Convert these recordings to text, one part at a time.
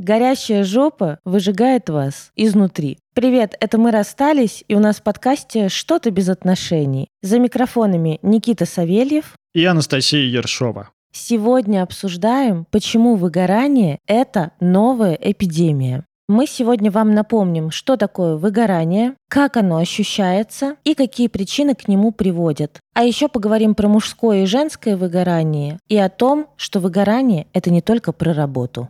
Горящая жопа выжигает вас изнутри. Привет, это мы расстались, и у нас в подкасте «Что-то без отношений». За микрофонами Никита Савельев и Анастасия Ершова. Сегодня обсуждаем, почему выгорание – это новая эпидемия. Мы сегодня вам напомним, что такое выгорание, как оно ощущается и какие причины к нему приводят. А еще поговорим про мужское и женское выгорание и о том, что выгорание – это не только про работу.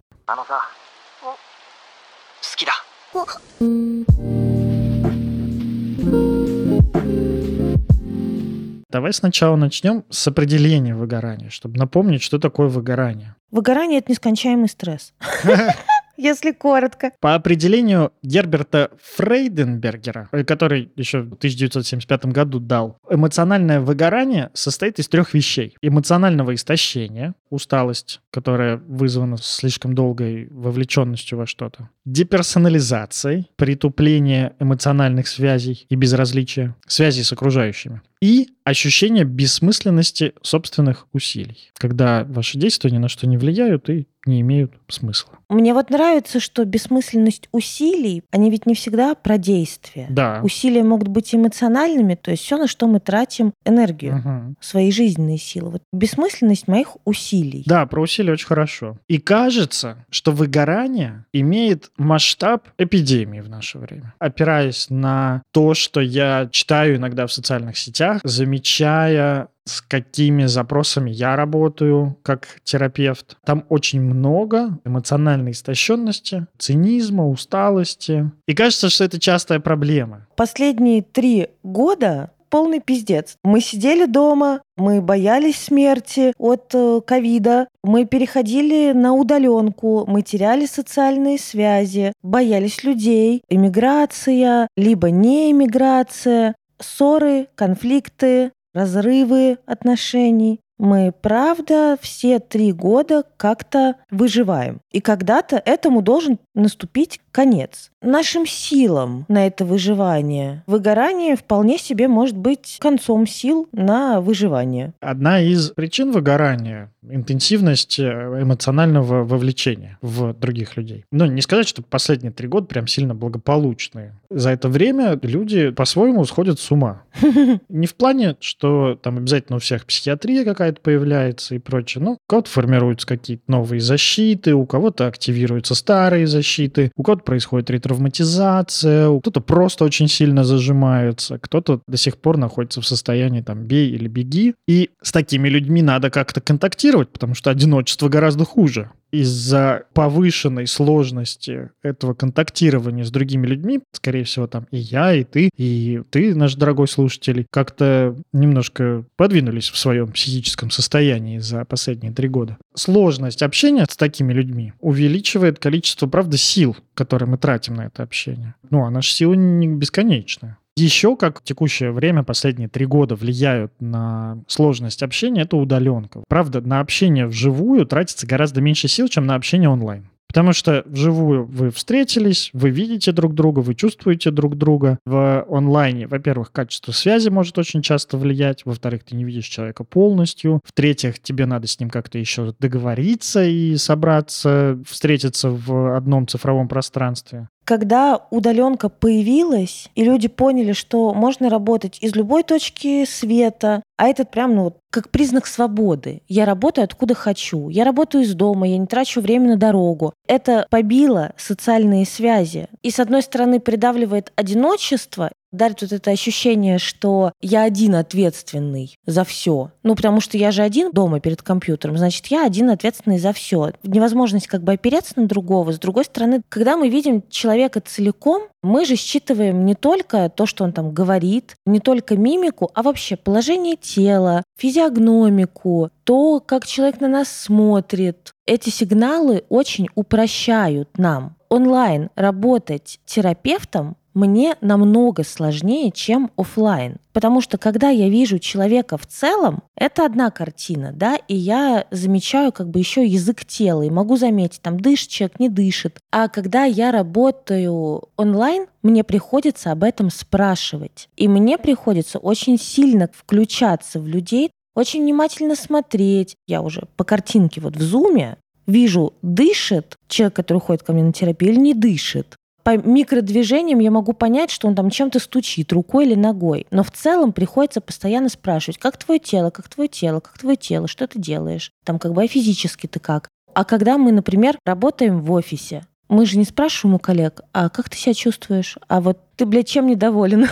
Давай сначала начнем с определения выгорания, чтобы напомнить, что такое выгорание. Выгорание – это нескончаемый стресс. если коротко. По определению Герберта Фрейденбергера, э, который еще в 1975 году дал, эмоциональное выгорание состоит из трех вещей. Эмоционального истощения, усталость, которая вызвана слишком долгой вовлеченностью во что-то. Деперсонализацией, притупление эмоциональных связей и безразличия, связей с окружающими. И ощущение бессмысленности собственных усилий, когда ваши действия ни на что не влияют и не имеют смысла. Мне вот нравится, что бессмысленность усилий, они ведь не всегда про действия. Да. Усилия могут быть эмоциональными, то есть все, на что мы тратим энергию, Угу. свои жизненные силы. Вот бессмысленность моих усилий. Да, про усилия очень хорошо. И кажется, что выгорание имеет масштаб эпидемии в наше время. Опираясь на то, что я читаю иногда в социальных сетях, замечая с какими запросами я работаю как терапевт. Там очень много эмоциональной истощенности, цинизма, усталости. И кажется, что это частая проблема. Последние три года полный пиздец. Мы сидели дома, мы боялись смерти от э, ковида, мы переходили на удаленку, мы теряли социальные связи, боялись людей, иммиграция, либо не иммиграция, ссоры, конфликты, разрывы отношений. Мы, правда, все три года как-то выживаем. И когда-то этому должен наступить конец. Нашим силам на это выживание. Выгорание вполне себе может быть концом сил на выживание. Одна из причин выгорания — интенсивность э, эмоционального вовлечения в других людей. Но не сказать, что последние три года прям сильно благополучные. За это время люди по-своему сходят с ума. Не в плане, что там обязательно у всех психиатрия какая-то появляется и прочее. Ну, у кого-то формируются какие-то новые защиты, у кого-то активируются старые защиты, у кого-то происходит ретравматизация, кто-то просто очень сильно зажимается, кто-то до сих пор находится в состоянии там бей или беги. И с такими людьми надо как-то контактировать, потому что одиночество гораздо хуже из-за повышенной сложности этого контактирования с другими людьми, скорее всего, там и я, и ты, и ты, наш дорогой слушатель, как-то немножко подвинулись в своем психическом состоянии за последние три года. Сложность общения с такими людьми увеличивает количество, правда, сил, которые мы тратим на это общение. Ну, а наша сила не бесконечная. Еще как в текущее время, последние три года, влияют на сложность общения, это удаленка. Правда, на общение вживую тратится гораздо меньше сил, чем на общение онлайн. Потому что вживую вы встретились, вы видите друг друга, вы чувствуете друг друга. В онлайне, во-первых, качество связи может очень часто влиять. Во-вторых, ты не видишь человека полностью. В-третьих, тебе надо с ним как-то еще договориться и собраться, встретиться в одном цифровом пространстве когда удаленка появилась, и люди поняли, что можно работать из любой точки света, а этот прям, ну, как признак свободы. Я работаю откуда хочу. Я работаю из дома, я не трачу время на дорогу. Это побило социальные связи. И, с одной стороны, придавливает одиночество, дарит вот это ощущение, что я один ответственный за все. Ну, потому что я же один дома перед компьютером, значит, я один ответственный за все. Невозможность как бы опереться на другого. С другой стороны, когда мы видим человека целиком, мы же считываем не только то, что он там говорит, не только мимику, а вообще положение тела, физиогномику, то, как человек на нас смотрит. Эти сигналы очень упрощают нам онлайн работать терапевтом мне намного сложнее, чем офлайн. Потому что когда я вижу человека в целом, это одна картина, да, и я замечаю как бы еще язык тела, и могу заметить, там дышит человек, не дышит. А когда я работаю онлайн, мне приходится об этом спрашивать. И мне приходится очень сильно включаться в людей, очень внимательно смотреть. Я уже по картинке вот в зуме вижу, дышит человек, который ходит ко мне на терапию, или не дышит. По микродвижениям я могу понять, что он там чем-то стучит, рукой или ногой. Но в целом приходится постоянно спрашивать, как твое тело, как твое тело, как твое тело, что ты делаешь? Там как бы а физически ты как? А когда мы, например, работаем в офисе, мы же не спрашиваем у коллег, а как ты себя чувствуешь? А вот ты, блядь, чем недоволен?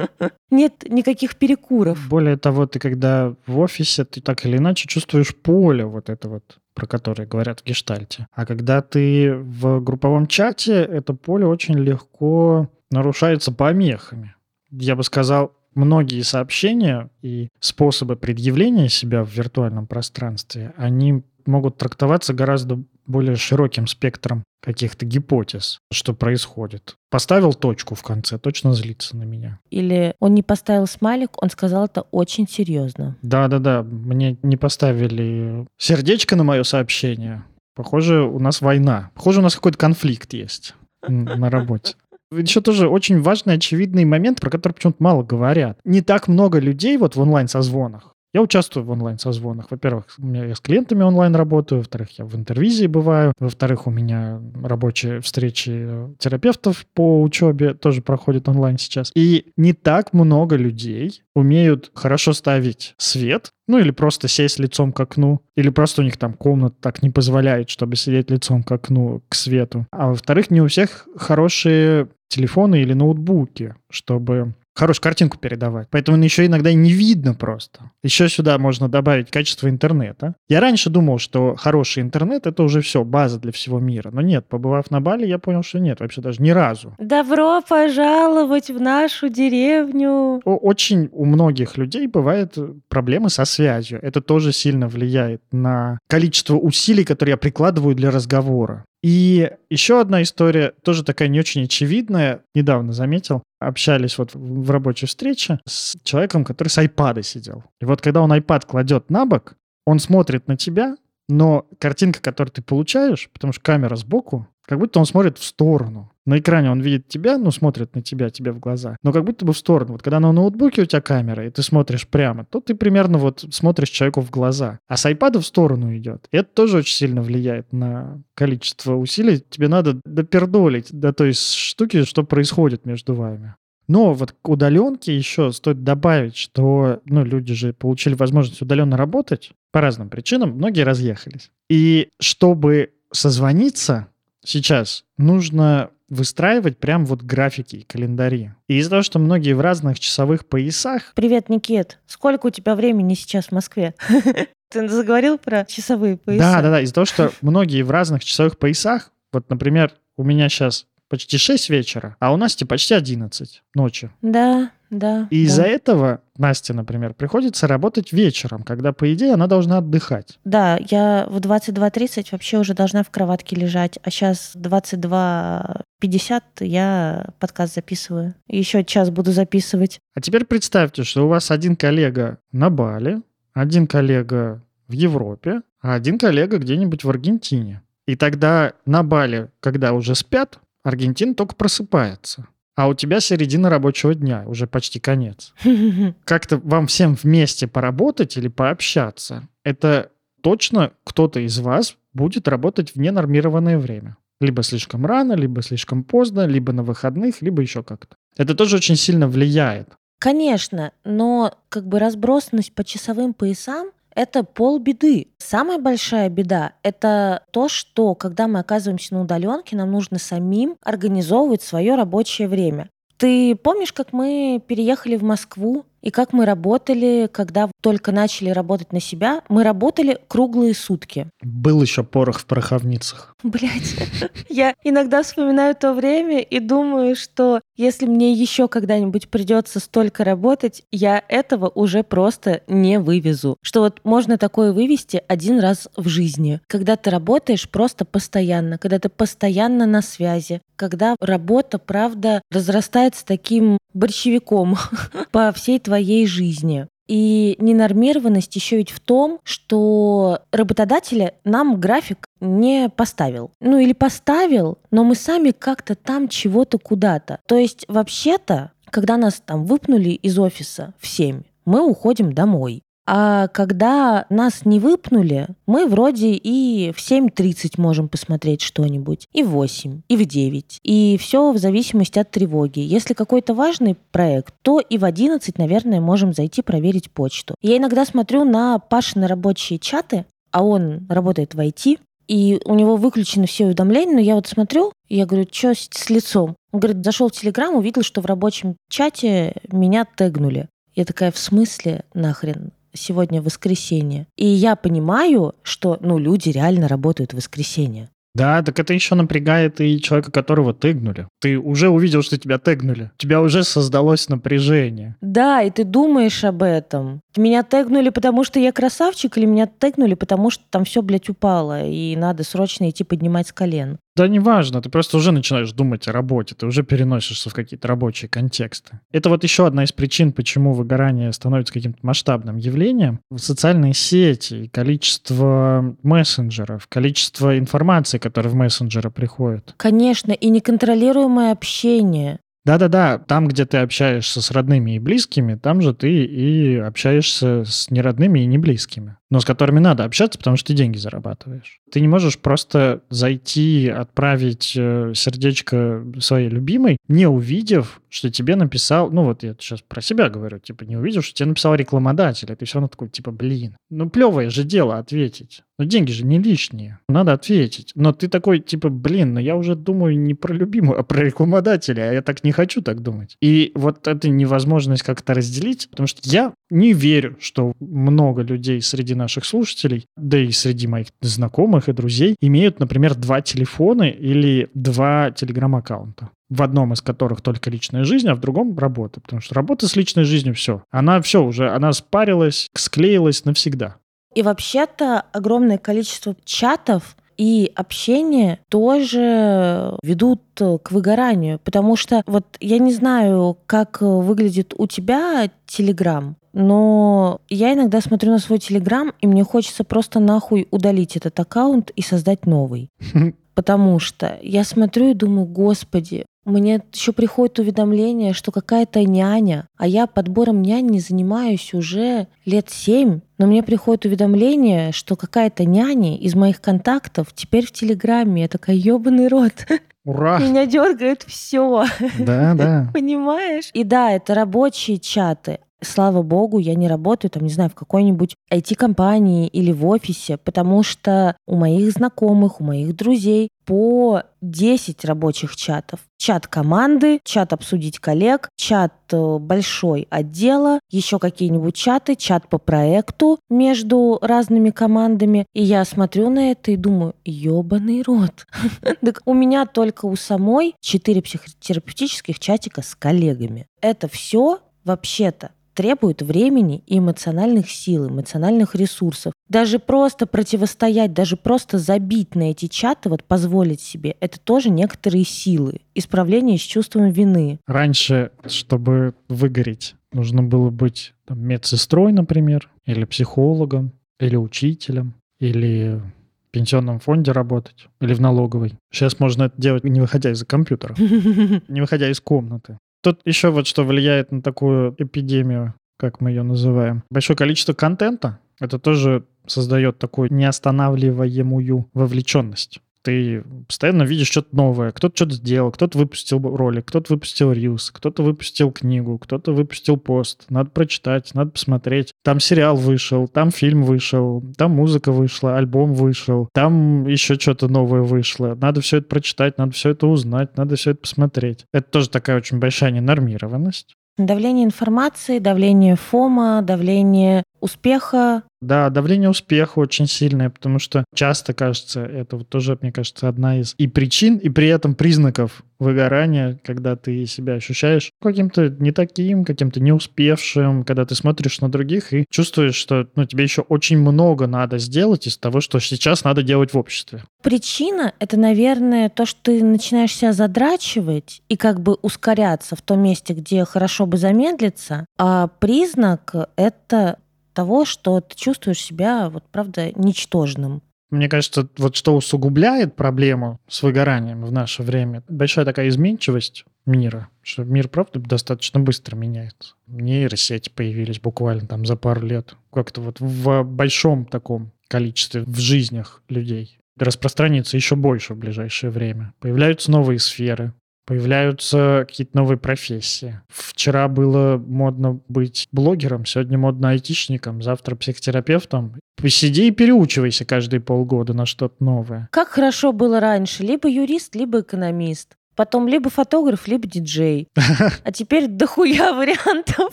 Нет никаких перекуров. Более того, ты когда в офисе, ты так или иначе чувствуешь поле вот это вот про которое говорят в гештальте. А когда ты в групповом чате, это поле очень легко нарушается помехами. Я бы сказал, многие сообщения и способы предъявления себя в виртуальном пространстве, они могут трактоваться гораздо более широким спектром каких-то гипотез, что происходит. Поставил точку в конце, точно злится на меня. Или он не поставил смайлик, он сказал это очень серьезно. Да-да-да, мне не поставили сердечко на мое сообщение. Похоже, у нас война. Похоже, у нас какой-то конфликт есть на работе. Еще тоже очень важный, очевидный момент, про который почему-то мало говорят. Не так много людей вот в онлайн-созвонах. Я участвую в онлайн-созвонах. Во-первых, я с клиентами онлайн работаю, во-вторых, я в интервизии бываю, во-вторых, у меня рабочие встречи терапевтов по учебе тоже проходят онлайн сейчас. И не так много людей умеют хорошо ставить свет, ну или просто сесть лицом к окну, или просто у них там комната так не позволяет, чтобы сидеть лицом к окну, к свету. А во-вторых, не у всех хорошие телефоны или ноутбуки, чтобы хорошую картинку передавать. Поэтому еще иногда не видно просто. Еще сюда можно добавить качество интернета. Я раньше думал, что хороший интернет — это уже все, база для всего мира. Но нет, побывав на Бали, я понял, что нет, вообще даже ни разу. Добро пожаловать в нашу деревню. Очень у многих людей бывают проблемы со связью. Это тоже сильно влияет на количество усилий, которые я прикладываю для разговора. И еще одна история, тоже такая не очень очевидная, недавно заметил. Общались вот в рабочей встрече с человеком, который с айпада сидел. И вот когда он iPad кладет на бок, он смотрит на тебя, но картинка, которую ты получаешь, потому что камера сбоку, как будто он смотрит в сторону. На экране он видит тебя, ну, смотрит на тебя, тебе в глаза, но как будто бы в сторону. Вот когда на ноутбуке у тебя камера, и ты смотришь прямо, то ты примерно вот смотришь человеку в глаза. А с iPad в сторону идет. И это тоже очень сильно влияет на количество усилий. Тебе надо допердолить до той штуки, что происходит между вами. Но вот к удаленке еще стоит добавить, что ну, люди же получили возможность удаленно работать по разным причинам, многие разъехались. И чтобы созвониться, сейчас нужно выстраивать прям вот графики и календари. И из-за того, что многие в разных часовых поясах... Привет, Никит. Сколько у тебя времени сейчас в Москве? Ты заговорил про часовые пояса? Да, да, да. Из-за того, что многие в разных часовых поясах, вот, например, у меня сейчас почти 6 вечера, а у Насти почти 11 ночи. Да, да. И да. из-за этого Насте, например, приходится работать вечером, когда, по идее, она должна отдыхать. Да, я в 22.30 вообще уже должна в кроватке лежать, а сейчас 22.50 я подкаст записываю. Еще час буду записывать. А теперь представьте, что у вас один коллега на Бали, один коллега в Европе, а один коллега где-нибудь в Аргентине. И тогда на Бали, когда уже спят, Аргентина только просыпается. А у тебя середина рабочего дня, уже почти конец. Как-то вам всем вместе поработать или пообщаться, это точно кто-то из вас будет работать в ненормированное время. Либо слишком рано, либо слишком поздно, либо на выходных, либо еще как-то. Это тоже очень сильно влияет. Конечно, но как бы разбросанность по часовым поясам это полбеды. Самая большая беда — это то, что когда мы оказываемся на удаленке, нам нужно самим организовывать свое рабочее время. Ты помнишь, как мы переехали в Москву, и как мы работали, когда только начали работать на себя, мы работали круглые сутки. Был еще порох в пороховницах. Блять, я иногда вспоминаю то время и думаю, что если мне еще когда-нибудь придется столько работать, я этого уже просто не вывезу. Что вот можно такое вывести один раз в жизни, когда ты работаешь просто постоянно, когда ты постоянно на связи, когда работа, правда, разрастается таким борщевиком по всей твоей жизни. И ненормированность еще ведь в том, что работодатель нам график не поставил. Ну или поставил, но мы сами как-то там чего-то куда-то. То есть вообще-то, когда нас там выпнули из офиса в 7, мы уходим домой. А когда нас не выпнули, мы вроде и в 7.30 можем посмотреть что-нибудь, и в 8, и в 9. И все в зависимости от тревоги. Если какой-то важный проект, то и в 11, наверное, можем зайти проверить почту. Я иногда смотрю на Пашины рабочие чаты, а он работает в IT, и у него выключены все уведомления, но я вот смотрю, я говорю, что с, с лицом? Он говорит, зашел в Телеграм, увидел, что в рабочем чате меня тегнули. Я такая, в смысле нахрен? Сегодня воскресенье. И я понимаю, что ну, люди реально работают в воскресенье. Да, так это еще напрягает и человека, которого тегнули. Ты уже увидел, что тебя тегнули. У тебя уже создалось напряжение. Да, и ты думаешь об этом. Меня тегнули, потому что я красавчик, или меня тегнули, потому что там все, блядь, упало, и надо срочно идти поднимать с колен. Да неважно, ты просто уже начинаешь думать о работе, ты уже переносишься в какие-то рабочие контексты. Это вот еще одна из причин, почему выгорание становится каким-то масштабным явлением. Социальные сети, количество мессенджеров, количество информации, которая в мессенджеры приходит. Конечно, и неконтролируемое общение. Да-да-да, там, где ты общаешься с родными и близкими, там же ты и общаешься с неродными и неблизкими но с которыми надо общаться, потому что ты деньги зарабатываешь. Ты не можешь просто зайти, отправить э, сердечко своей любимой, не увидев, что тебе написал, ну вот я сейчас про себя говорю, типа не увидев, что тебе написал рекламодатель, а ты все равно такой, типа, блин, ну плевое же дело ответить. Но деньги же не лишние, надо ответить. Но ты такой, типа, блин, но я уже думаю не про любимую, а про рекламодателя, а я так не хочу так думать. И вот эта невозможность как-то разделить, потому что я не верю, что много людей среди наших слушателей, да и среди моих знакомых и друзей, имеют, например, два телефона или два телеграм-аккаунта в одном из которых только личная жизнь, а в другом работа. Потому что работа с личной жизнью все. Она все уже, она спарилась, склеилась навсегда. И вообще-то огромное количество чатов и общение тоже ведут к выгоранию, потому что вот я не знаю, как выглядит у тебя Телеграм, но я иногда смотрю на свой Телеграм, и мне хочется просто нахуй удалить этот аккаунт и создать новый. Потому что я смотрю и думаю, господи, мне еще приходит уведомление, что какая-то няня, а я подбором нянь не занимаюсь уже лет семь, но мне приходит уведомление, что какая-то няня из моих контактов теперь в Телеграме. Я такая, ебаный рот. Ура! Меня дергает все. Да, да. Понимаешь? И да, это рабочие чаты слава богу, я не работаю, там, не знаю, в какой-нибудь IT-компании или в офисе, потому что у моих знакомых, у моих друзей по 10 рабочих чатов. Чат команды, чат обсудить коллег, чат э, большой отдела, еще какие-нибудь чаты, чат по проекту между разными командами. И я смотрю на это и думаю, ебаный рот. Так у меня только у самой 4 психотерапевтических чатика с коллегами. Это все вообще-то требует времени и эмоциональных сил, эмоциональных ресурсов. Даже просто противостоять, даже просто забить на эти чаты, вот позволить себе, это тоже некоторые силы. Исправление с чувством вины. Раньше, чтобы выгореть, нужно было быть там, медсестрой, например, или психологом, или учителем, или в пенсионном фонде работать, или в налоговой. Сейчас можно это делать, не выходя из-за компьютера, не выходя из комнаты. Тут еще вот что влияет на такую эпидемию, как мы ее называем. Большое количество контента. Это тоже создает такую неостанавливаемую вовлеченность ты постоянно видишь что-то новое. Кто-то что-то сделал, кто-то выпустил ролик, кто-то выпустил рилс, кто-то выпустил книгу, кто-то выпустил пост. Надо прочитать, надо посмотреть. Там сериал вышел, там фильм вышел, там музыка вышла, альбом вышел, там еще что-то новое вышло. Надо все это прочитать, надо все это узнать, надо все это посмотреть. Это тоже такая очень большая ненормированность. Давление информации, давление фома, давление успеха. Да, давление успеха очень сильное, потому что часто, кажется, это вот тоже, мне кажется, одна из и причин, и при этом признаков выгорания, когда ты себя ощущаешь каким-то не таким, каким-то не успевшим, когда ты смотришь на других и чувствуешь, что ну, тебе еще очень много надо сделать из того, что сейчас надо делать в обществе. Причина — это, наверное, то, что ты начинаешь себя задрачивать и как бы ускоряться в том месте, где хорошо бы замедлиться, а признак — это того, что ты чувствуешь себя, вот правда, ничтожным. Мне кажется, вот что усугубляет проблему с выгоранием в наше время, большая такая изменчивость мира, что мир, правда, достаточно быстро меняется. Нейросети появились буквально там за пару лет. Как-то вот в большом таком количестве в жизнях людей. Распространится еще больше в ближайшее время. Появляются новые сферы, Появляются какие-то новые профессии. Вчера было модно быть блогером, сегодня модно айтишником, завтра психотерапевтом. Посиди и переучивайся каждые полгода на что-то новое. Как хорошо было раньше. Либо юрист, либо экономист. Потом либо фотограф, либо диджей. А теперь дохуя вариантов.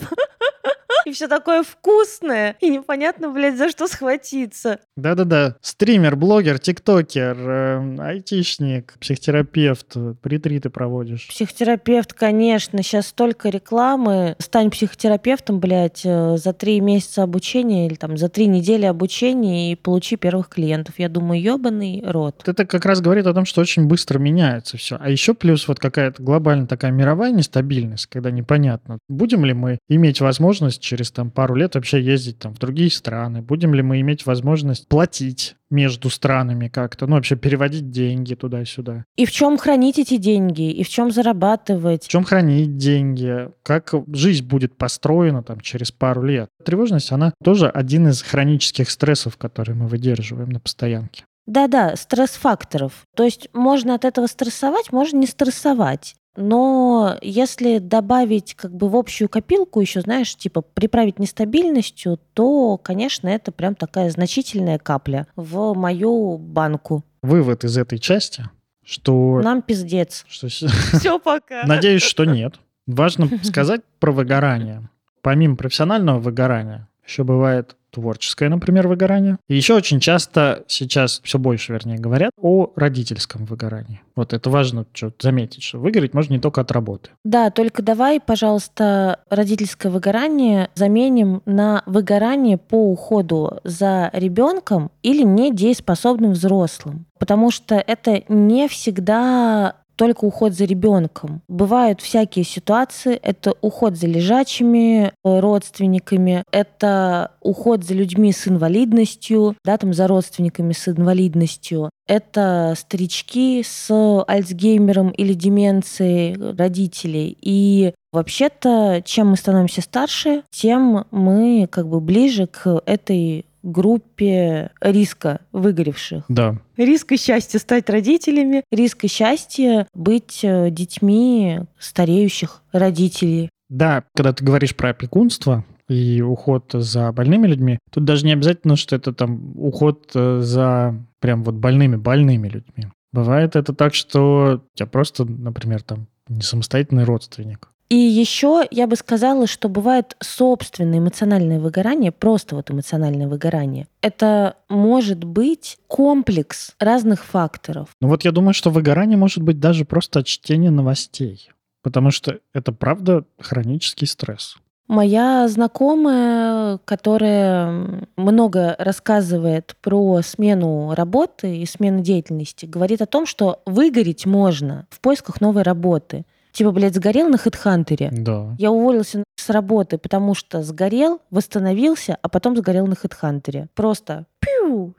И все такое вкусное. И непонятно, блядь, за что схватиться. Да-да-да. Стример, блогер, тиктокер, э, айтишник, психотерапевт. Ретриты проводишь. Психотерапевт, конечно. Сейчас столько рекламы. Стань психотерапевтом, блядь, э, за три месяца обучения или там за три недели обучения и получи первых клиентов. Я думаю, ебаный рот. Это как раз говорит о том, что очень быстро меняется все. А еще плюс вот какая-то глобальная такая мировая нестабильность, когда непонятно, будем ли мы иметь возможность через там пару лет вообще ездить там в другие страны? Будем ли мы иметь возможность платить между странами как-то, ну вообще переводить деньги туда-сюда. И в чем хранить эти деньги, и в чем зарабатывать. В чем хранить деньги, как жизнь будет построена там через пару лет. Тревожность, она тоже один из хронических стрессов, которые мы выдерживаем на постоянке. Да-да, стресс-факторов. То есть можно от этого стрессовать, можно не стрессовать. Но если добавить как бы в общую копилку еще, знаешь, типа приправить нестабильностью, то, конечно, это прям такая значительная капля в мою банку. Вывод из этой части, что... Нам пиздец. Что... Все пока. Надеюсь, что нет. Важно сказать про выгорание. Помимо профессионального выгорания, еще бывает творческое, например, выгорание. И еще очень часто сейчас все больше, вернее, говорят о родительском выгорании. Вот это важно что заметить, что выгореть можно не только от работы. Да, только давай, пожалуйста, родительское выгорание заменим на выгорание по уходу за ребенком или недееспособным взрослым. Потому что это не всегда только уход за ребенком. Бывают всякие ситуации. Это уход за лежачими э, родственниками, это уход за людьми с инвалидностью, да, там за родственниками с инвалидностью. Это старички с Альцгеймером или деменцией родителей. И вообще-то, чем мы становимся старше, тем мы как бы ближе к этой группе риска выгоревших. Да. Риск и счастье стать родителями, риск и счастье быть э, детьми стареющих родителей. Да, когда ты говоришь про опекунство, и уход за больными людьми, тут даже не обязательно, что это там уход э, за прям вот больными-больными людьми. Бывает это так, что у тебя просто, например, там не самостоятельный родственник. И еще я бы сказала, что бывает собственное эмоциональное выгорание, просто вот эмоциональное выгорание. Это может быть комплекс разных факторов. Ну вот я думаю, что выгорание может быть даже просто от чтения новостей. Потому что это правда хронический стресс. Моя знакомая, которая много рассказывает про смену работы и смену деятельности, говорит о том, что выгореть можно в поисках новой работы. Типа, блядь, сгорел на HeadHunter. Да. Я уволился с работы, потому что сгорел, восстановился, а потом сгорел на HeadHunter. Просто пью,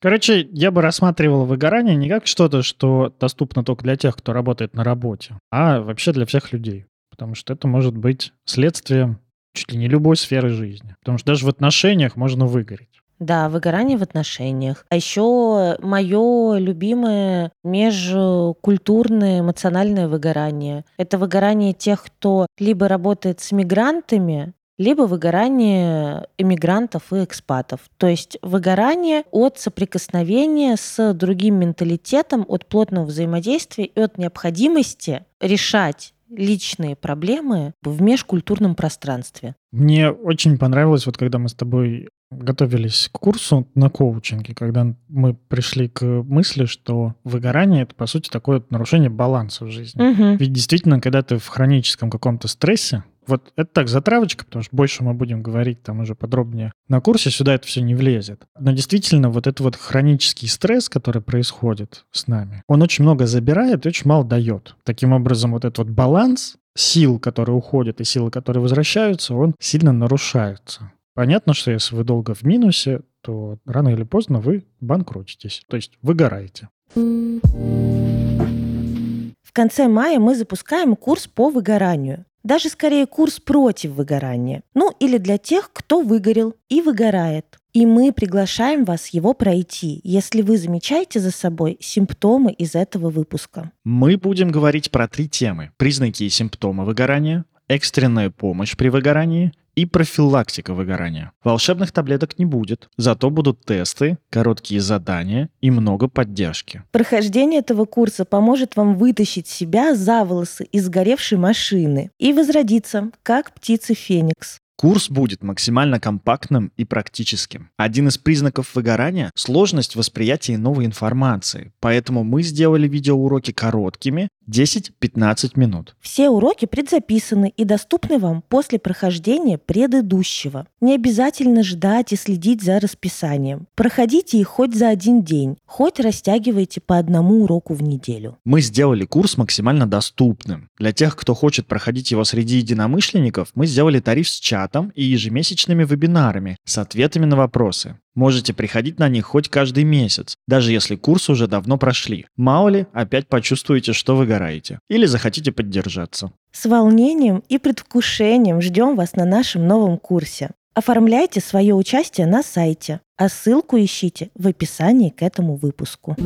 Короче, я бы рассматривал выгорание не как что-то, что доступно только для тех, кто работает на работе, а вообще для всех людей. Потому что это может быть следствием чуть ли не любой сферы жизни. Потому что даже в отношениях можно выгореть. Да, выгорание в отношениях. А еще мое любимое межкультурное эмоциональное выгорание. Это выгорание тех, кто либо работает с мигрантами, либо выгорание эмигрантов и экспатов. То есть выгорание от соприкосновения с другим менталитетом, от плотного взаимодействия и от необходимости решать личные проблемы в межкультурном пространстве. Мне очень понравилось, вот когда мы с тобой готовились к курсу на коучинге, когда мы пришли к мысли, что выгорание — это, по сути, такое нарушение баланса в жизни. Угу. Ведь действительно, когда ты в хроническом каком-то стрессе, вот это так, затравочка, потому что больше мы будем говорить там уже подробнее. На курсе сюда это все не влезет. Но действительно, вот этот вот хронический стресс, который происходит с нами, он очень много забирает и очень мало дает. Таким образом, вот этот вот баланс сил, которые уходят, и силы, которые возвращаются, он сильно нарушается. Понятно, что если вы долго в минусе, то рано или поздно вы банкротитесь, то есть выгораете. В конце мая мы запускаем курс по выгоранию. Даже скорее курс против выгорания. Ну или для тех, кто выгорел и выгорает. И мы приглашаем вас его пройти, если вы замечаете за собой симптомы из этого выпуска. Мы будем говорить про три темы. Признаки и симптомы выгорания, экстренная помощь при выгорании и профилактика выгорания. Волшебных таблеток не будет, зато будут тесты, короткие задания и много поддержки. Прохождение этого курса поможет вам вытащить себя за волосы из сгоревшей машины и возродиться, как птицы Феникс. Курс будет максимально компактным и практическим. Один из признаков выгорания – сложность восприятия новой информации, поэтому мы сделали видеоуроки короткими 10-15 минут. Все уроки предзаписаны и доступны вам после прохождения предыдущего. Не обязательно ждать и следить за расписанием. Проходите их хоть за один день, хоть растягивайте по одному уроку в неделю. Мы сделали курс максимально доступным. Для тех, кто хочет проходить его среди единомышленников, мы сделали тариф с чатом и ежемесячными вебинарами с ответами на вопросы. Можете приходить на них хоть каждый месяц, даже если курс уже давно прошли. Мало ли, опять почувствуете, что выгораете. Или захотите поддержаться. С волнением и предвкушением ждем вас на нашем новом курсе. Оформляйте свое участие на сайте, а ссылку ищите в описании к этому выпуску.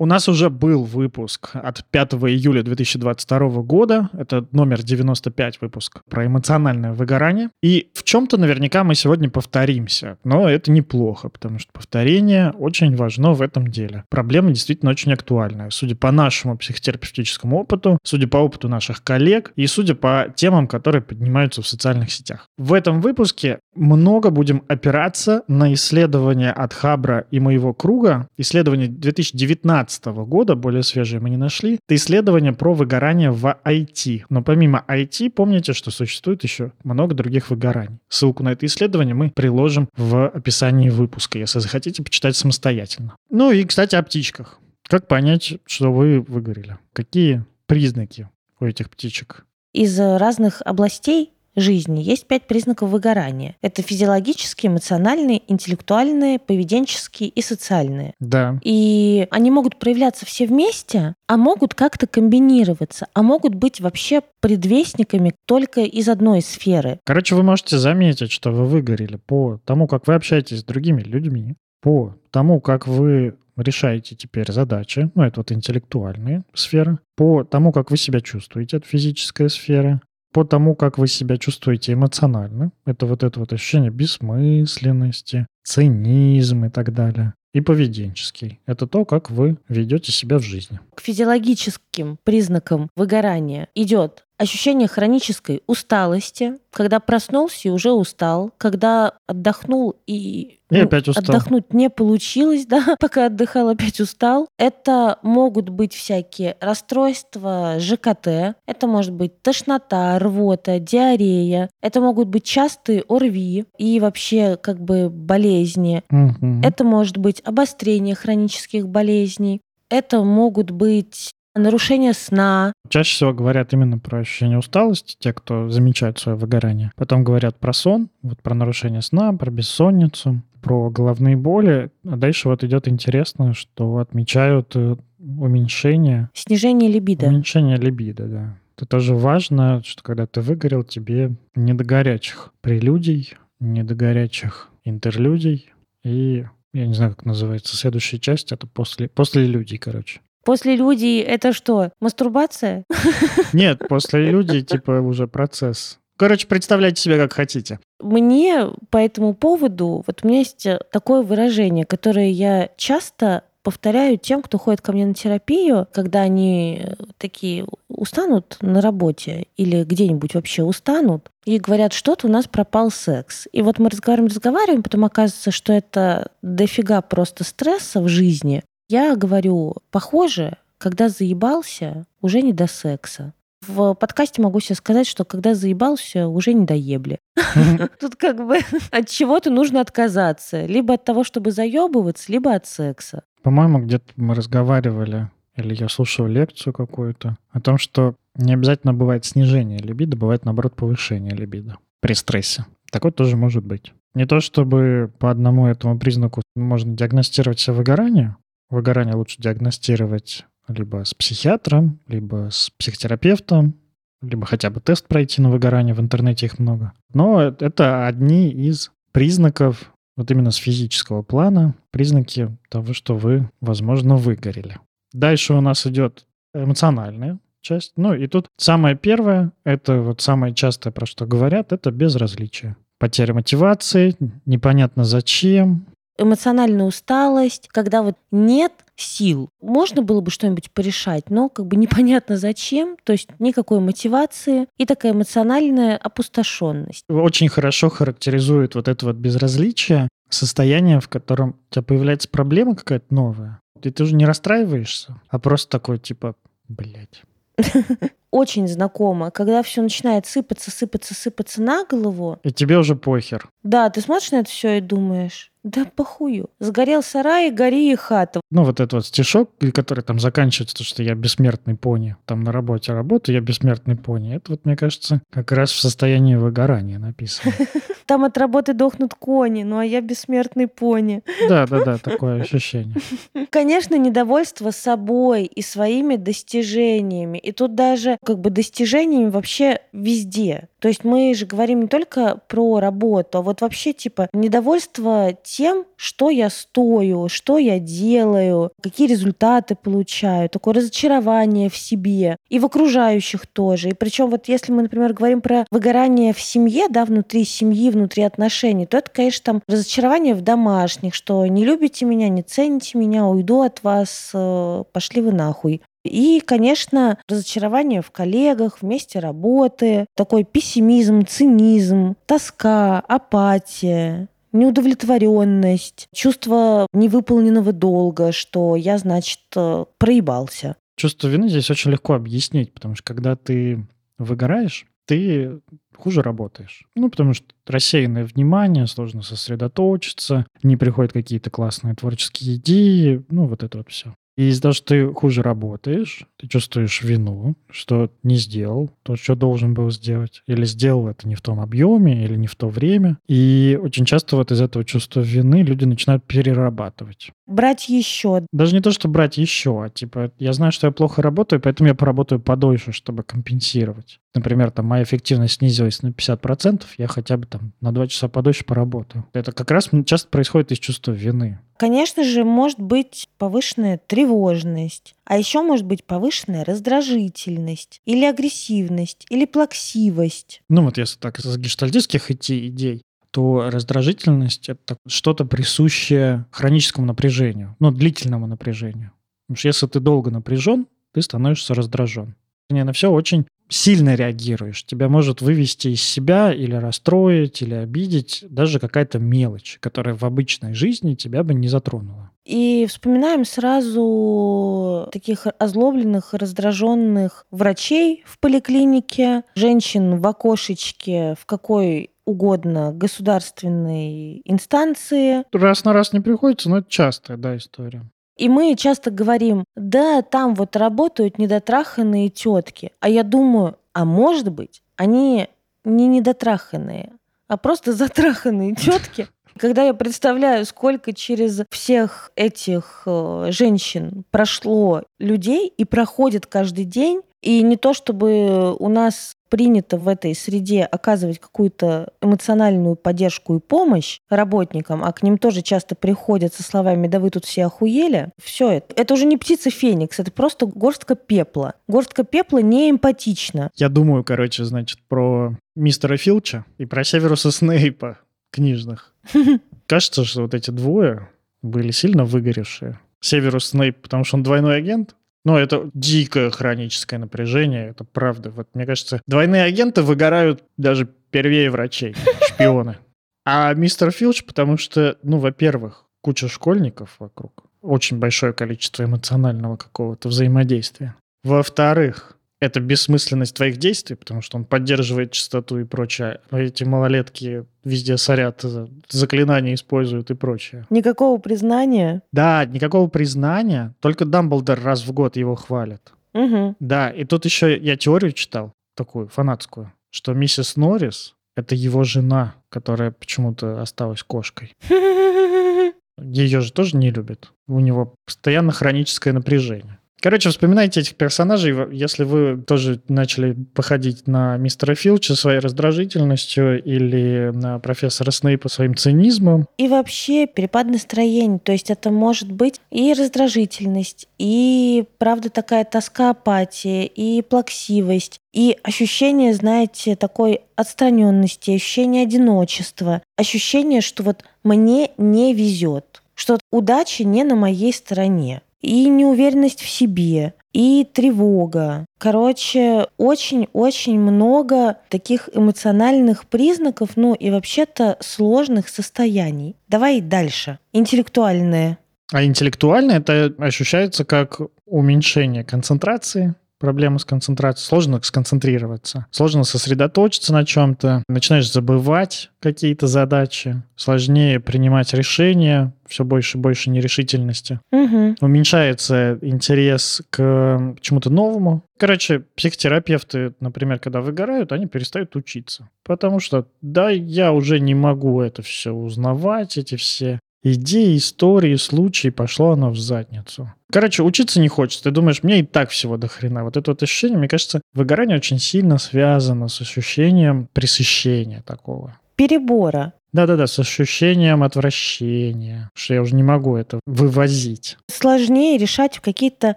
У нас уже был выпуск от 5 июля 2022 года. Это номер 95 выпуск про эмоциональное выгорание. И в чем-то наверняка мы сегодня повторимся. Но это неплохо, потому что повторение очень важно в этом деле. Проблема действительно очень актуальная. Судя по нашему психотерапевтическому опыту, судя по опыту наших коллег и судя по темам, которые поднимаются в социальных сетях. В этом выпуске много будем опираться на исследования от Хабра и моего круга. Исследование 2019 2015 года, более свежие мы не нашли, это исследование про выгорание в IT. Но помимо IT, помните, что существует еще много других выгораний. Ссылку на это исследование мы приложим в описании выпуска, если захотите почитать самостоятельно. Ну и, кстати, о птичках. Как понять, что вы выгорели? Какие признаки у этих птичек? Из разных областей жизни есть пять признаков выгорания. Это физиологические, эмоциональные, интеллектуальные, поведенческие и социальные. Да. И они могут проявляться все вместе, а могут как-то комбинироваться, а могут быть вообще предвестниками только из одной сферы. Короче, вы можете заметить, что вы выгорели по тому, как вы общаетесь с другими людьми, по тому, как вы решаете теперь задачи, ну, это вот интеллектуальные сферы, по тому, как вы себя чувствуете, это физическая сфера, по тому, как вы себя чувствуете эмоционально. Это вот это вот ощущение бессмысленности, цинизм и так далее. И поведенческий. Это то, как вы ведете себя в жизни. К физиологическим признакам выгорания идет ощущение хронической усталости, когда проснулся и уже устал, когда отдохнул и и ну, опять устал. Отдохнуть не получилось, да, пока отдыхал, опять устал. Это могут быть всякие расстройства ЖКТ, это может быть тошнота, рвота, диарея, это могут быть частые ОРВИ и вообще как бы болезни. Угу. Это может быть обострение хронических болезней. Это могут быть нарушение сна. Чаще всего говорят именно про ощущение усталости, те, кто замечают свое выгорание. Потом говорят про сон, вот про нарушение сна, про бессонницу, про головные боли. А дальше вот идет интересно, что отмечают э, уменьшение... Снижение либидо. Уменьшение либидо, да. Это тоже важно, что когда ты выгорел, тебе не до горячих прелюдий, не до горячих интерлюдий. И я не знаю, как называется, следующая часть, это после, после людей, короче. После людей это что, мастурбация? Нет, после людей типа уже процесс. Короче, представляйте себе, как хотите. Мне по этому поводу, вот у меня есть такое выражение, которое я часто повторяю тем, кто ходит ко мне на терапию, когда они такие устанут на работе или где-нибудь вообще устанут, и говорят, что-то у нас пропал секс. И вот мы разговариваем, разговариваем, потом оказывается, что это дофига просто стресса в жизни, я говорю, похоже, когда заебался, уже не до секса. В подкасте могу себе сказать, что когда заебался, уже не доебли. Тут как бы от чего-то нужно отказаться. Либо от того, чтобы заебываться, либо от секса. По-моему, где-то мы разговаривали, или я слушал лекцию какую-то, о том, что не обязательно бывает снижение либидо, бывает, наоборот, повышение либидо. при стрессе. Такое тоже может быть. Не то чтобы по одному этому признаку можно диагностировать себе выгорание. Выгорание лучше диагностировать либо с психиатром, либо с психотерапевтом, либо хотя бы тест пройти на выгорание, в интернете их много. Но это одни из признаков вот именно с физического плана, признаки того, что вы, возможно, выгорели. Дальше у нас идет эмоциональная часть. Ну и тут самое первое, это вот самое частое, про что говорят, это безразличие. Потеря мотивации, непонятно зачем, эмоциональная усталость, когда вот нет сил. Можно было бы что-нибудь порешать, но как бы непонятно зачем, то есть никакой мотивации и такая эмоциональная опустошенность. Очень хорошо характеризует вот это вот безразличие, состояние, в котором у тебя появляется проблема какая-то новая, и ты уже не расстраиваешься, а просто такой типа, блядь, очень знакомо, когда все начинает сыпаться, сыпаться, сыпаться на голову. И тебе уже похер. Да, ты смотришь на это все и думаешь, да похую. Сгорел сарай, гори и хата. Ну, вот этот вот стишок, который там заканчивается, то, что я бессмертный пони. Там на работе работаю, я бессмертный пони. Это вот, мне кажется, как раз в состоянии выгорания написано. Там от работы дохнут кони, ну а я бессмертный пони. Да, да, да, такое ощущение. Конечно, недовольство собой и своими достижениями. И тут даже как бы достижениями вообще везде. То есть мы же говорим не только про работу, а вот вообще типа недовольство тем, что я стою, что я делаю, какие результаты получаю, такое разочарование в себе и в окружающих тоже. И причем вот если мы, например, говорим про выгорание в семье, да, внутри семьи, внутри отношений, то это, конечно, там разочарование в домашних, что не любите меня, не цените меня, уйду от вас, э, пошли вы нахуй. И, конечно, разочарование в коллегах, в месте работы, такой пессимизм, цинизм, тоска, апатия, неудовлетворенность, чувство невыполненного долга, что я, значит, э, проебался. Чувство вины здесь очень легко объяснить, потому что когда ты выгораешь, ты хуже работаешь. Ну, потому что рассеянное внимание, сложно сосредоточиться, не приходят какие-то классные творческие идеи, ну, вот это вот все. И из-за того, что ты хуже работаешь, ты чувствуешь вину, что не сделал то, что должен был сделать, или сделал это не в том объеме, или не в то время. И очень часто вот из этого чувства вины люди начинают перерабатывать. Брать еще. Даже не то, что брать еще, а типа я знаю, что я плохо работаю, поэтому я поработаю подольше, чтобы компенсировать. Например, там моя эффективность снизилась на 50%, я хотя бы там на 2 часа подольше поработаю. Это как раз часто происходит из чувства вины. Конечно же, может быть повышенная тревожность, а еще может быть повышенная раздражительность, или агрессивность, или плаксивость. Ну вот если так из гештальтистских идти идей, то раздражительность — это что-то присущее хроническому напряжению, ну, длительному напряжению. Потому что если ты долго напряжен, ты становишься раздражен. Не на все очень сильно реагируешь. Тебя может вывести из себя или расстроить, или обидеть даже какая-то мелочь, которая в обычной жизни тебя бы не затронула. И вспоминаем сразу таких озлобленных, раздраженных врачей в поликлинике, женщин в окошечке, в какой угодно государственной инстанции. Раз на раз не приходится, но это частая, да, история. И мы часто говорим, да, там вот работают недотраханные тетки. А я думаю, а может быть, они не недотраханные, а просто затраханные тетки. Когда я представляю, сколько через всех этих э, женщин прошло людей и проходит каждый день, и не то чтобы у нас принято в этой среде оказывать какую-то эмоциональную поддержку и помощь работникам, а к ним тоже часто приходят со словами «да вы тут все охуели», все это. Это уже не птица Феникс, это просто горстка пепла. Горстка пепла не эмпатична. Я думаю, короче, значит, про мистера Филча и про Северуса Снейпа книжных. Кажется, что вот эти двое были сильно выгоревшие. Северус Снейп, потому что он двойной агент, ну, это дикое хроническое напряжение, это правда. Вот мне кажется, двойные агенты выгорают даже первее врачей, шпионы. А мистер Филч, потому что, ну, во-первых, куча школьников вокруг, очень большое количество эмоционального какого-то взаимодействия. Во-вторых, это бессмысленность твоих действий, потому что он поддерживает чистоту и прочее. А эти малолетки везде сорят, заклинания используют и прочее. Никакого признания? Да, никакого признания. Только Дамблдор раз в год его хвалит. Угу. Да, и тут еще я теорию читал, такую фанатскую, что миссис Норрис Это его жена, которая почему-то осталась кошкой. Ее же тоже не любят. У него постоянно хроническое напряжение. Короче, вспоминайте этих персонажей, если вы тоже начали походить на мистера Филча своей раздражительностью или на профессора Снейпа своим цинизмом. И вообще перепад настроения. То есть это может быть и раздражительность, и, правда, такая тоска, апатия, и плаксивость, и ощущение, знаете, такой отстраненности, ощущение одиночества, ощущение, что вот мне не везет, что удача не на моей стороне и неуверенность в себе, и тревога. Короче, очень-очень много таких эмоциональных признаков, ну и вообще-то сложных состояний. Давай дальше. Интеллектуальное. А интеллектуальное это ощущается как уменьшение концентрации, проблемы с концентрацией, сложно сконцентрироваться, сложно сосредоточиться на чем-то, начинаешь забывать какие-то задачи, сложнее принимать решения, все больше и больше нерешительности. Угу. Уменьшается интерес к чему-то новому. Короче, психотерапевты, например, когда выгорают, они перестают учиться. Потому что, да, я уже не могу это все узнавать, эти все идеи, истории, случаи, пошло оно в задницу. Короче, учиться не хочется. Ты думаешь, мне и так всего до хрена. Вот это вот ощущение, мне кажется, выгорание очень сильно связано с ощущением пресыщения такого. Перебора. Да-да-да, с ощущением отвращения, что я уже не могу это вывозить. Сложнее решать какие-то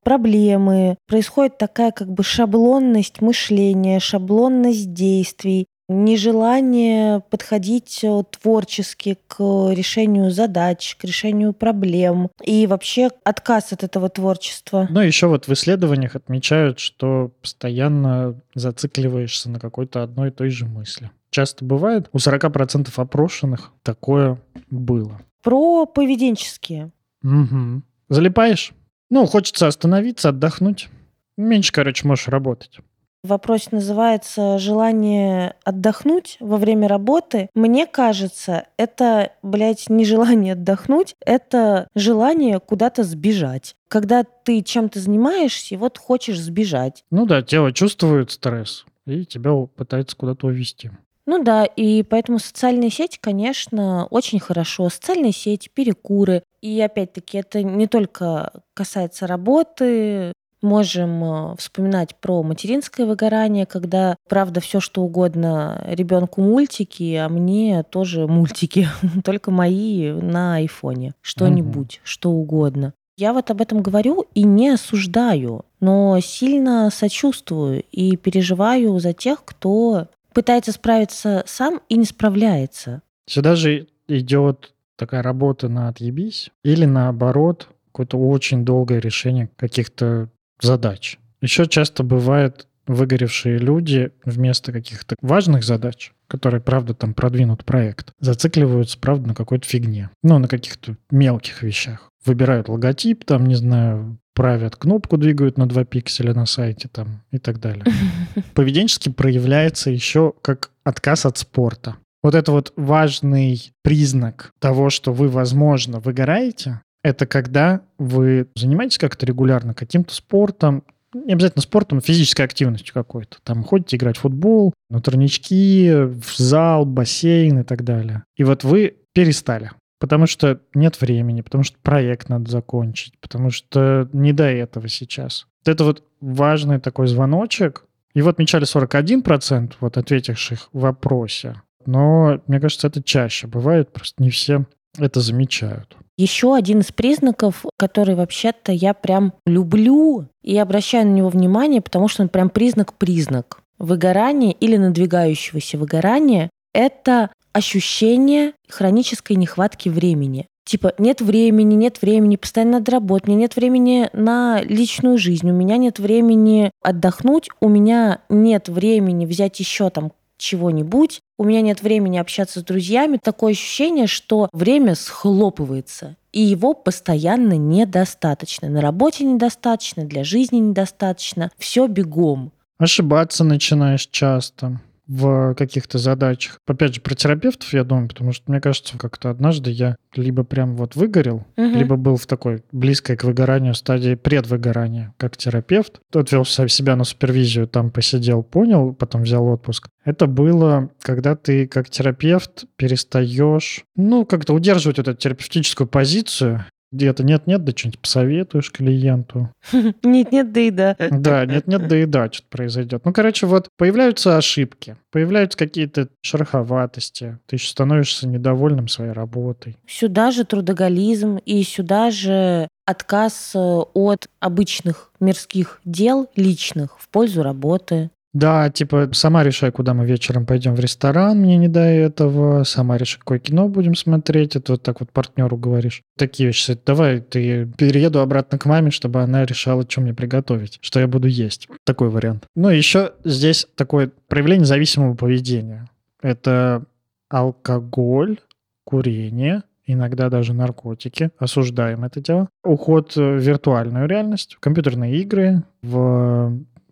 проблемы. Происходит такая как бы шаблонность мышления, шаблонность действий нежелание подходить э, творчески к решению задач, к решению проблем и вообще отказ от этого творчества. Ну, еще вот в исследованиях отмечают, что постоянно зацикливаешься на какой-то одной и той же мысли. Часто бывает, у 40% опрошенных такое было. Про поведенческие. Угу. Залипаешь? Ну, хочется остановиться, отдохнуть. Меньше, короче, можешь работать. Вопрос называется «Желание отдохнуть во время работы». Мне кажется, это, блядь, не желание отдохнуть, это желание куда-то сбежать. Когда ты чем-то занимаешься, и вот хочешь сбежать. Ну да, тело чувствует стресс, и тебя пытается куда-то увести. Ну да, и поэтому социальные сети, конечно, очень хорошо. Социальные сети, перекуры. И опять-таки это не только касается работы, Можем э, вспоминать про материнское выгорание, когда, правда, все что угодно ребенку мультики, а мне тоже мультики, только мои на айфоне. Что-нибудь, что угодно. Я вот об этом говорю и не осуждаю, но сильно сочувствую и переживаю за тех, кто пытается справиться сам и не справляется. Сюда же идет такая работа на отъебись или наоборот какое-то очень долгое решение каких-то задач. Еще часто бывает выгоревшие люди вместо каких-то важных задач, которые, правда, там продвинут проект, зацикливаются, правда, на какой-то фигне. Ну, на каких-то мелких вещах. Выбирают логотип, там, не знаю, правят кнопку, двигают на 2 пикселя на сайте там и так далее. Поведенчески проявляется еще как отказ от спорта. Вот это вот важный признак того, что вы, возможно, выгораете, это когда вы занимаетесь как-то регулярно каким-то спортом, не обязательно спортом, а физической активностью какой-то. Там ходите играть в футбол, на турнички, в зал, бассейн и так далее. И вот вы перестали, потому что нет времени, потому что проект надо закончить, потому что не до этого сейчас. Вот это вот важный такой звоночек. Его отмечали 41% вот ответивших в вопросе. Но, мне кажется, это чаще бывает, просто не все это замечают. Еще один из признаков, который вообще-то я прям люблю и обращаю на него внимание, потому что он прям признак-признак выгорания или надвигающегося выгорания, это ощущение хронической нехватки времени. Типа, нет времени, нет времени, постоянно надо работать, мне нет времени на личную жизнь, у меня нет времени отдохнуть, у меня нет времени взять еще там чего-нибудь, у меня нет времени общаться с друзьями, такое ощущение, что время схлопывается, и его постоянно недостаточно. На работе недостаточно, для жизни недостаточно, все бегом. Ошибаться начинаешь часто. В каких-то задачах. Опять же, про терапевтов я думаю, потому что мне кажется, как-то однажды я либо прям вот выгорел, Мгм. либо был в такой близкой к выгоранию стадии предвыгорания, как терапевт. Отвел себя на супервизию, там посидел, понял, потом взял отпуск. Это было, когда ты как терапевт перестаешь, ну, как-то удерживать эту терапевтическую позицию, где-то нет-нет, да что-нибудь посоветуешь клиенту. Нет-нет, да и да. Да, нет-нет, да и да, что-то произойдет. Ну, короче, вот появляются ошибки, появляются какие-то шероховатости, ты еще становишься недовольным своей работой. Сюда же трудоголизм и сюда же отказ э, от обычных мирских дел личных в пользу работы. Да, типа, сама решай, куда мы вечером пойдем в ресторан, мне не до этого, сама решай, какое кино будем смотреть, это вот так вот партнеру говоришь. Такие вещи, давай ты перееду обратно к маме, чтобы она решала, что мне приготовить, что я буду есть. Такой вариант. Ну, еще здесь такое проявление зависимого поведения. Это алкоголь, курение, иногда даже наркотики. Осуждаем это дело. Уход в виртуальную реальность, в компьютерные игры, в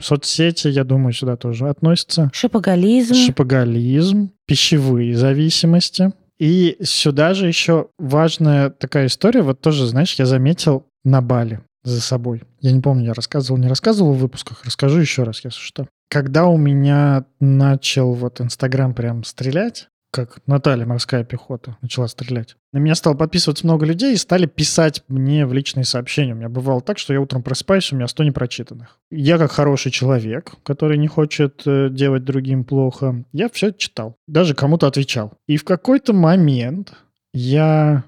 соцсети, я думаю, сюда тоже относятся. Шипоголизм. Шопоголизм, пищевые зависимости. И сюда же еще важная такая история, вот тоже, знаешь, я заметил на Бали за собой. Я не помню, я рассказывал, не рассказывал в выпусках, расскажу еще раз, если что. Когда у меня начал вот Инстаграм прям стрелять, как Наталья, морская пехота, начала стрелять. На меня стало подписываться много людей и стали писать мне в личные сообщения. У меня бывало так, что я утром просыпаюсь, у меня 100 непрочитанных. Я как хороший человек, который не хочет э, делать другим плохо, я все читал. Даже кому-то отвечал. И в какой-то момент я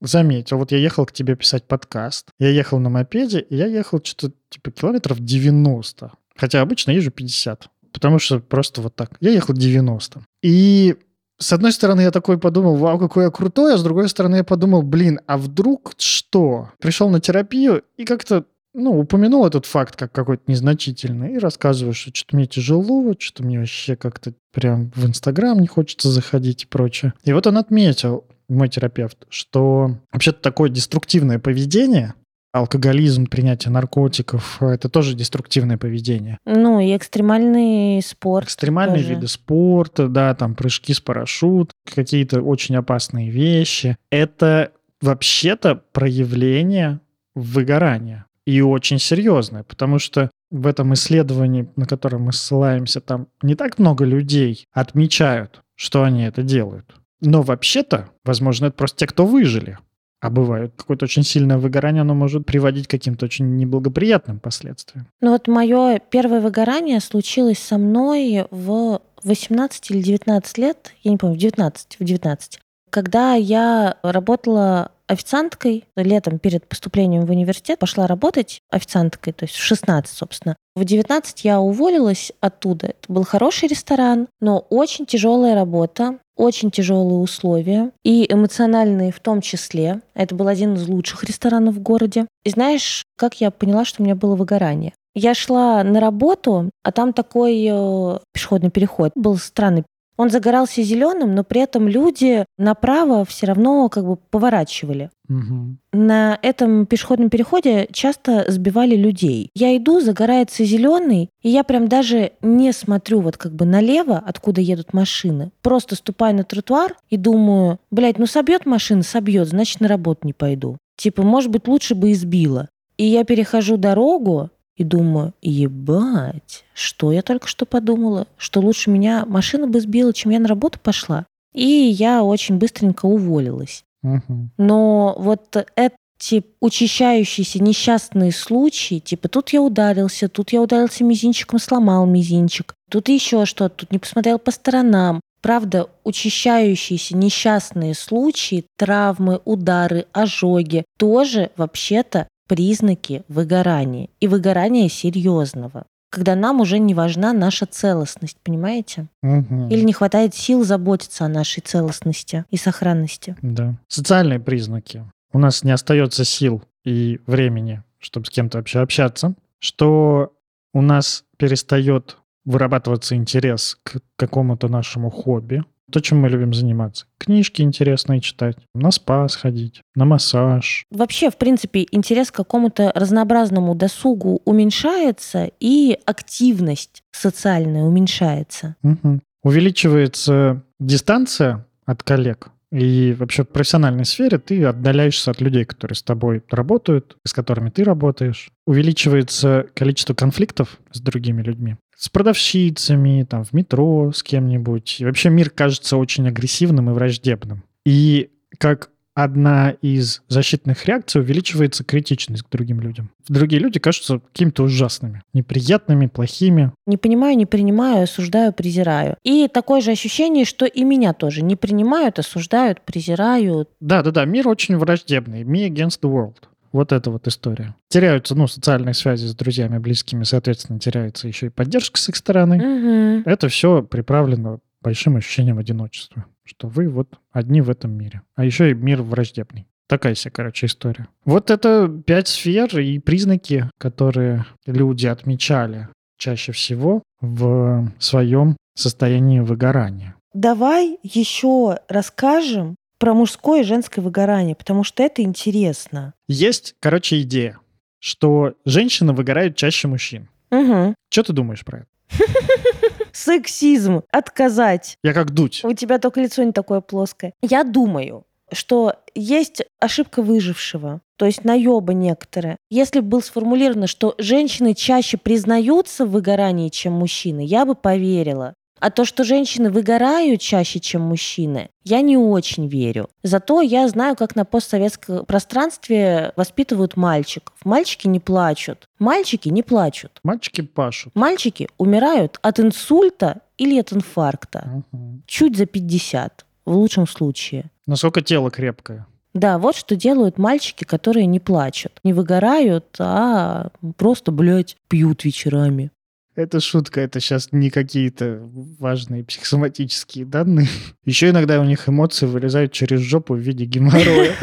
заметил, вот я ехал к тебе писать подкаст, я ехал на мопеде, и я ехал что-то типа километров 90. Хотя обычно езжу 50. Потому что просто вот так. Я ехал 90. И с одной стороны, я такой подумал, вау, какой я крутой, а с другой стороны, я подумал, блин, а вдруг что? Пришел на терапию и как-то ну, упомянул этот факт как какой-то незначительный и рассказываю, что что-то мне тяжело, что-то мне вообще как-то прям в Инстаграм не хочется заходить и прочее. И вот он отметил, мой терапевт, что вообще-то такое деструктивное поведение, алкоголизм, принятие наркотиков, это тоже деструктивное поведение. Ну, и экстремальный спорт. Экстремальные тоже. виды спорта, да, там прыжки с парашют, какие-то очень опасные вещи. Это вообще-то проявление выгорания. И очень серьезное, потому что в этом исследовании, на которое мы ссылаемся, там не так много людей отмечают, что они это делают. Но вообще-то, возможно, это просто те, кто выжили. А бывает какое-то очень сильное выгорание, оно может приводить к каким-то очень неблагоприятным последствиям. Ну вот мое первое выгорание случилось со мной в 18 или 19 лет, я не помню, в 19, в 19, когда я работала официанткой летом перед поступлением в университет, пошла работать официанткой, то есть в 16, собственно. В 19 я уволилась оттуда. Это был хороший ресторан, но очень тяжелая работа, очень тяжелые условия, и эмоциональные в том числе. Это был один из лучших ресторанов в городе. И знаешь, как я поняла, что у меня было выгорание? Я шла на работу, а там такой э, пешеходный переход. Был странный он загорался зеленым, но при этом люди направо все равно как бы поворачивали. Угу. На этом пешеходном переходе часто сбивали людей. Я иду, загорается зеленый, и я прям даже не смотрю вот как бы налево, откуда едут машины. Просто ступаю на тротуар и думаю, блядь, ну собьет машина, собьет, значит на работу не пойду. Типа, может быть, лучше бы избила. И я перехожу дорогу, и думаю, ебать, что я только что подумала, что лучше меня машина бы сбила, чем я на работу пошла. И я очень быстренько уволилась. Угу. Но вот эти учащающиеся несчастные случаи, типа тут я ударился, тут я ударился мизинчиком, сломал мизинчик, тут еще что-то, тут не посмотрел по сторонам. Правда, учащающиеся несчастные случаи, травмы, удары, ожоги тоже вообще-то признаки выгорания. И выгорания серьезного. Когда нам уже не важна наша целостность, понимаете? Угу. Или не хватает сил заботиться о нашей целостности и сохранности. Да. Социальные признаки. У нас не остается сил и времени, чтобы с кем-то вообще общаться. Что у нас перестает вырабатываться интерес к какому-то нашему хобби. То, чем мы любим заниматься. Книжки интересные читать, на спа сходить, на массаж. Вообще, в принципе, интерес к какому-то разнообразному досугу уменьшается, и активность социальная уменьшается. Угу. увеличивается дистанция от коллег, и вообще в профессиональной сфере ты отдаляешься от людей, которые с тобой работают, с которыми ты работаешь. Увеличивается количество конфликтов с другими людьми. С продавщицами, там, в метро с кем-нибудь. И вообще мир кажется очень агрессивным и враждебным. И как одна из защитных реакций увеличивается критичность к другим людям. Другие люди кажутся какими-то ужасными, неприятными, плохими. Не понимаю, не принимаю, осуждаю, презираю. И такое же ощущение, что и меня тоже не принимают, осуждают, презирают. Да-да-да, мир очень враждебный. Me against the world. Вот эта вот история. Теряются, ну, социальные связи с друзьями, близкими, соответственно, теряется еще и поддержка с их стороны. Угу. Это все приправлено большим ощущением одиночества, что вы вот одни в этом мире. А еще и мир враждебный. Такая себе, короче, история. Вот это пять сфер и признаки, которые люди отмечали чаще всего в своем состоянии выгорания. Давай еще расскажем про мужское и женское выгорание, потому что это интересно. Есть, короче, идея, что женщины выгорают чаще мужчин. Угу. Что ты думаешь про это? Сексизм. Отказать. Я как дуть. У тебя только лицо не такое плоское. Я думаю, что есть ошибка выжившего, то есть наеба некоторые. Если бы было сформулировано, что женщины чаще признаются в выгорании, чем мужчины, я бы поверила. А то, что женщины выгорают чаще, чем мужчины, я не очень верю. Зато я знаю, как на постсоветском пространстве воспитывают мальчиков. Мальчики не плачут. Мальчики не плачут. Мальчики пашут. Мальчики умирают от инсульта или от инфаркта. Мгм. Чуть за 50, в лучшем случае. Насколько тело крепкое. Да, вот что делают мальчики, которые не плачут. Не выгорают, а просто, блядь, пьют вечерами. Это шутка, это сейчас не какие-то важные психосоматические данные. Еще иногда у них эмоции вылезают через жопу в виде геморроя.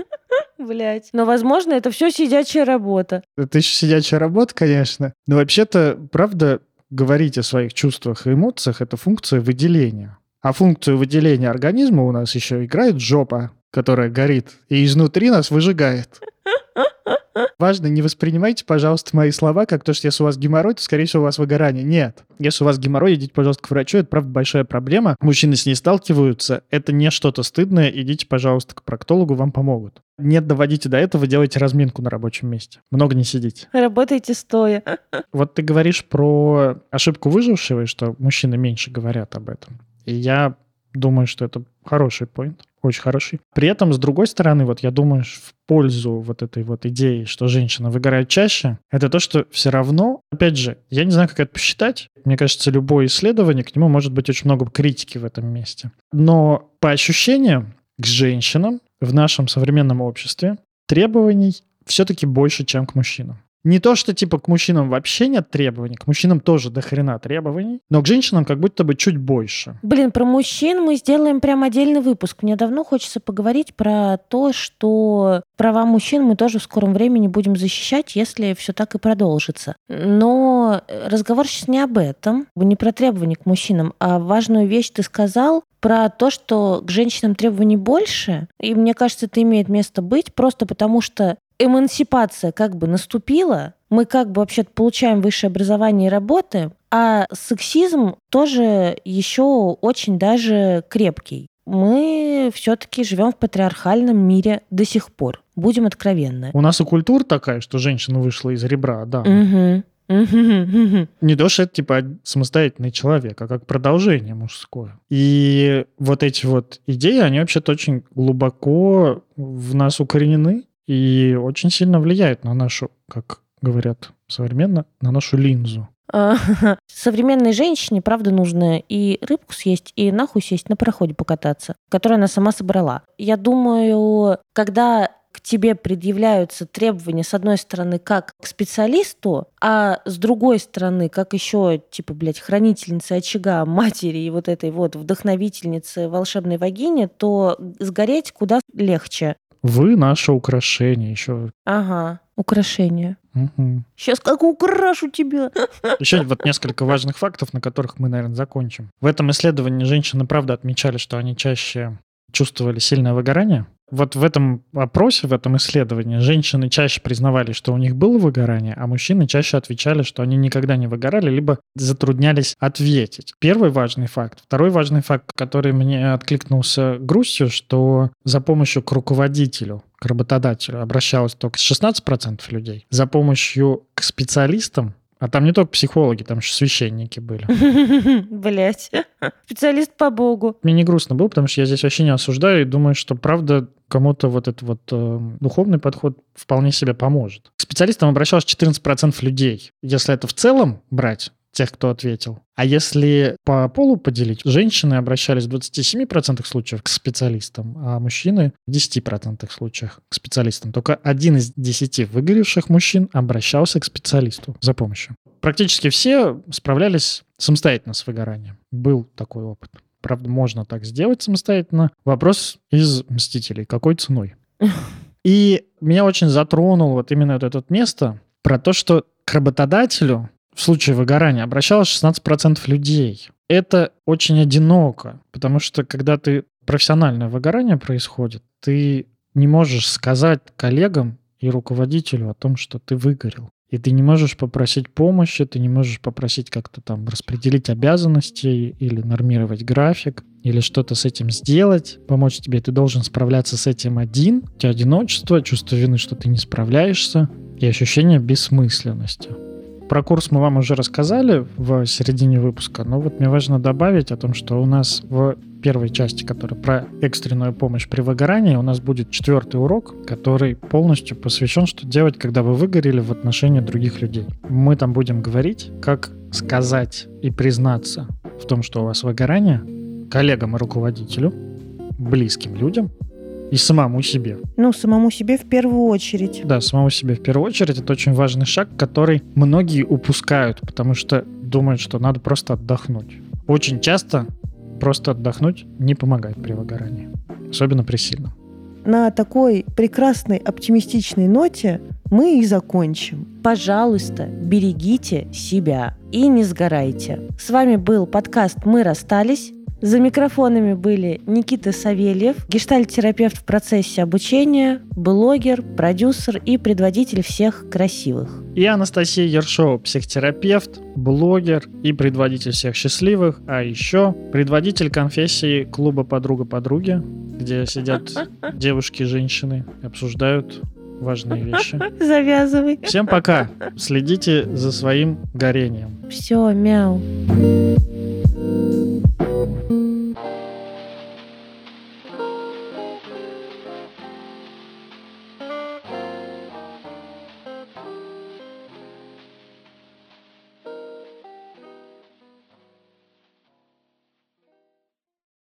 Блять. Но, возможно, это все сидячая работа. Это еще сидячая работа, конечно. Но вообще-то, правда, говорить о своих чувствах и эмоциях — это функция выделения. А функцию выделения организма у нас еще играет жопа, которая горит и изнутри нас выжигает. Важно, не воспринимайте, пожалуйста, мои слова, как то, что если у вас геморрой, то, скорее всего, у вас выгорание. Нет. Если у вас геморрой, идите, пожалуйста, к врачу. Это, правда, большая проблема. Мужчины с ней сталкиваются. Это не что-то стыдное. Идите, пожалуйста, к проктологу, вам помогут. Не доводите до этого, делайте разминку на рабочем месте. Много не сидите. Работайте стоя. Вот ты говоришь про ошибку выжившего, и что мужчины меньше говорят об этом. И я думаю, что это хороший поинт, очень хороший. При этом, с другой стороны, вот я думаю, в пользу вот этой вот идеи, что женщина выгорает чаще, это то, что все равно, опять же, я не знаю, как это посчитать. Мне кажется, любое исследование, к нему может быть очень много критики в этом месте. Но по ощущениям к женщинам в нашем современном обществе требований все-таки больше, чем к мужчинам. Не то, что типа к мужчинам вообще нет требований, к мужчинам тоже до хрена требований, но к женщинам как будто бы чуть больше. Блин, про мужчин мы сделаем прям отдельный выпуск. Мне давно хочется поговорить про то, что права мужчин мы тоже в скором времени будем защищать, если все так и продолжится. Но разговор сейчас не об этом, не про требования к мужчинам, а важную вещь ты сказал про то, что к женщинам требований больше. И мне кажется, это имеет место быть просто потому, что эмансипация как бы наступила, мы как бы вообще получаем высшее образование и работаем, а сексизм тоже еще очень даже крепкий. Мы все-таки живем в патриархальном мире до сих пор. Будем откровенны. У нас и культура такая, что женщина вышла из ребра, да. Мгм. Не то, что это типа самостоятельный человек, а как продолжение мужское. И вот эти вот идеи, они вообще-то очень глубоко в нас укоренены и очень сильно влияют на нашу, как говорят современно, на нашу линзу. А, Современной женщине, правда, нужно и рыбку съесть, и нахуй сесть на пароходе покататься, которую она сама собрала. Я думаю, когда к тебе предъявляются требования, с одной стороны, как к специалисту, а с другой стороны, как еще, типа, блядь, хранительницы очага, матери и вот этой вот вдохновительницы волшебной вагине, то сгореть куда легче. Вы наше украшение еще. Ага, украшение. Мгм. Сейчас как украшу тебя. Еще вот несколько важных фактов, на которых мы, наверное, закончим. В этом исследовании женщины, правда, отмечали, что они чаще чувствовали сильное выгорание, Вот в этом вопросе, в этом исследовании женщины чаще признавали, что у них было выгорание, а мужчины чаще отвечали, что они никогда не выгорали, либо затруднялись ответить. Первый важный факт. Второй важный факт, который мне откликнулся грустью, что за помощью к руководителю к работодателю обращалось только 16% людей. За помощью к специалистам а там не только психологи, там еще священники были. Блять. Специалист по богу. Мне не грустно было, потому что я здесь вообще не осуждаю и думаю, что правда кому-то вот этот вот э, духовный подход вполне себе поможет. К специалистам обращалось 14% людей. Если это в целом брать, тех, кто ответил. А если по полу поделить, женщины обращались в 27% случаев к специалистам, а мужчины в 10% случаях к специалистам. Только один из десяти выгоревших мужчин обращался к специалисту за помощью. Практически все справлялись самостоятельно с выгоранием. Был такой опыт. Правда, можно так сделать самостоятельно. Вопрос из «Мстителей». Какой ценой? И меня очень затронул вот именно вот это место про то, что к работодателю в случае выгорания обращалось 16% людей. Это очень одиноко, потому что когда ты профессиональное выгорание происходит, ты не можешь сказать коллегам и руководителю о том, что ты выгорел. И ты не можешь попросить помощи, ты не можешь попросить как-то там распределить обязанности или нормировать график, или что-то с этим сделать, помочь тебе. Ты должен справляться с этим один. У тебя одиночество, чувство вины, что ты не справляешься, и ощущение бессмысленности. Про курс мы вам уже рассказали в середине выпуска, но вот мне важно добавить о том, что у нас в первой части, которая про экстренную помощь при выгорании, у нас будет четвертый урок, который полностью посвящен, что делать, когда вы выгорели в отношении других людей. Мы там будем говорить, как сказать и признаться в том, что у вас выгорание коллегам и руководителю, близким людям, и самому себе. Ну, самому себе в первую очередь. Да, самому себе в первую очередь. Это очень важный шаг, который многие упускают, потому что думают, что надо просто отдохнуть. Очень часто просто отдохнуть не помогает при выгорании. Особенно при сильном. На такой прекрасной оптимистичной ноте мы и закончим. Пожалуйста, берегите себя и не сгорайте. С вами был подкаст «Мы расстались». За микрофонами были Никита Савельев, гештальт-терапевт в процессе обучения, блогер, продюсер и предводитель всех красивых. И Анастасия Ершова, психотерапевт, блогер и предводитель всех счастливых, а еще предводитель конфессии клуба «Подруга подруги», где сидят девушки и женщины обсуждают важные вещи. Завязывай. Всем пока. Следите за своим горением. Все, мяу.